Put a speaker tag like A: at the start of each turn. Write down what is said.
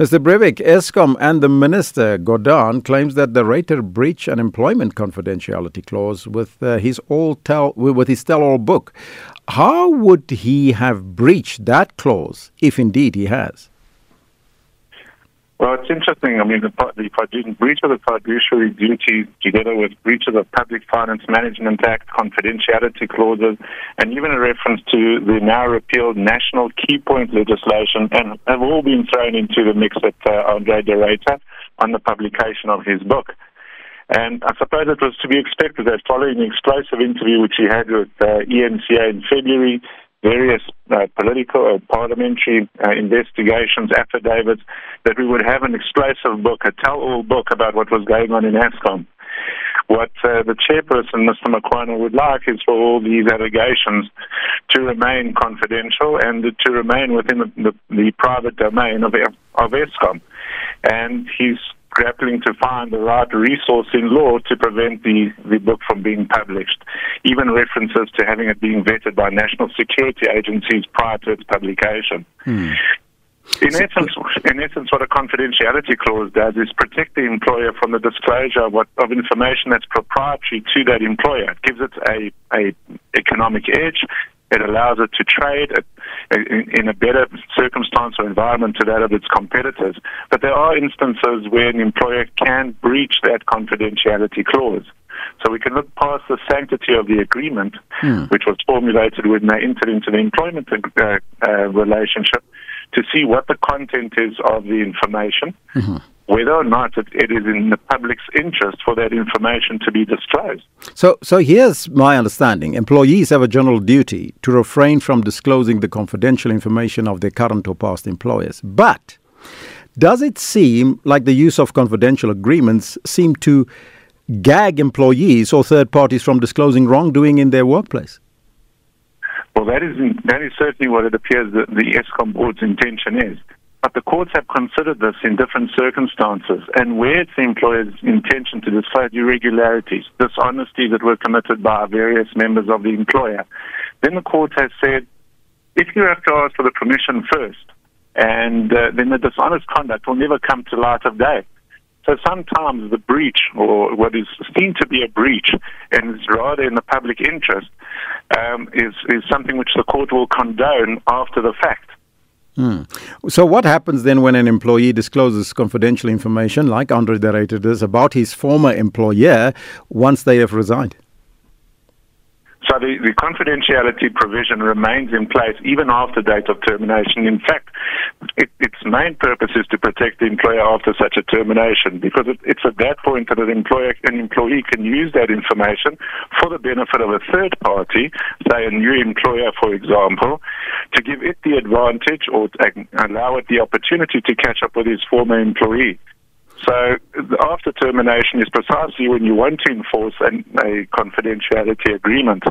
A: Mr. Brivik, Eskom and the Minister, Gordhan, claims that de Ruyter breached an employment confidentiality clause with uh, his all tell with his tell-all book. How would he have breached that clause if indeed he has?
B: Well, it's interesting. I mean, the, the breach of the fiduciary duty, together with breach of the Public Finance Management Act, confidentiality clauses, and even a reference to the now repealed national key point legislation, and have all been thrown into the mix at uh, Andre de Ruyter on the publication of his book. And I suppose it was to be expected that following the explosive interview which he had with uh, ENCA in February, various uh, political or parliamentary uh, investigations, affidavits, that we would have an explosive book, a tell-all book about what was going on in Eskom. What uh, the chairperson, Mr. Makwana, would like is for all these allegations to remain confidential and to remain within the, the, the private domain of, of Eskom. And he's grappling to find the right resource in law to prevent the, the book from being published. Even references to having it being vetted by national security agencies prior to its publication. Hmm. In essence, in essence, what a confidentiality clause does is protect the employer from the disclosure of, what, of information that's proprietary to that employer. It gives it a, a economic edge. It allows it to trade in a better circumstance or environment to that of its competitors. But there are instances where an employer can breach that confidentiality clause. So we can look past the sanctity of the agreement, hmm. which was formulated when they entered into the employment uh, uh, relationship, to see what the content is of the information. Mm-hmm whether or not it, it is in the public's interest for that information to be disclosed.
A: So, so here's my understanding: employees have a general duty to refrain from disclosing the confidential information of their current or past employers. But does it seem like the use of confidential agreements seem to gag employees or third parties from disclosing wrongdoing in their workplace?
B: Well, that is that is certainly what it appears that the Eskom board's intention is. But the courts have considered this in different circumstances, and where it's the employer's intention to disclose irregularities, dishonesty that were committed by various members of the employer, then the court has said, if you have to ask for the permission first, and uh, then the dishonest conduct will never come to light of day. So sometimes the breach, or what is seen to be a breach, and is rather in the public interest, um, is, is something which the court will condone after the fact.
A: Hmm. So, what happens then when an employee discloses confidential information, like Andre Ruyter does, about his former employer once they have resigned?
B: So the, the confidentiality provision remains in place even after date of termination. In fact, it, its main purpose is to protect the employer after such a termination because it, it's at that point that an employer, an employee can use that information for the benefit of a third party, say a new employer, for example, it the advantage or allow it the opportunity to catch up with his former employee. So after termination is precisely when you want to enforce an, a confidentiality agreement.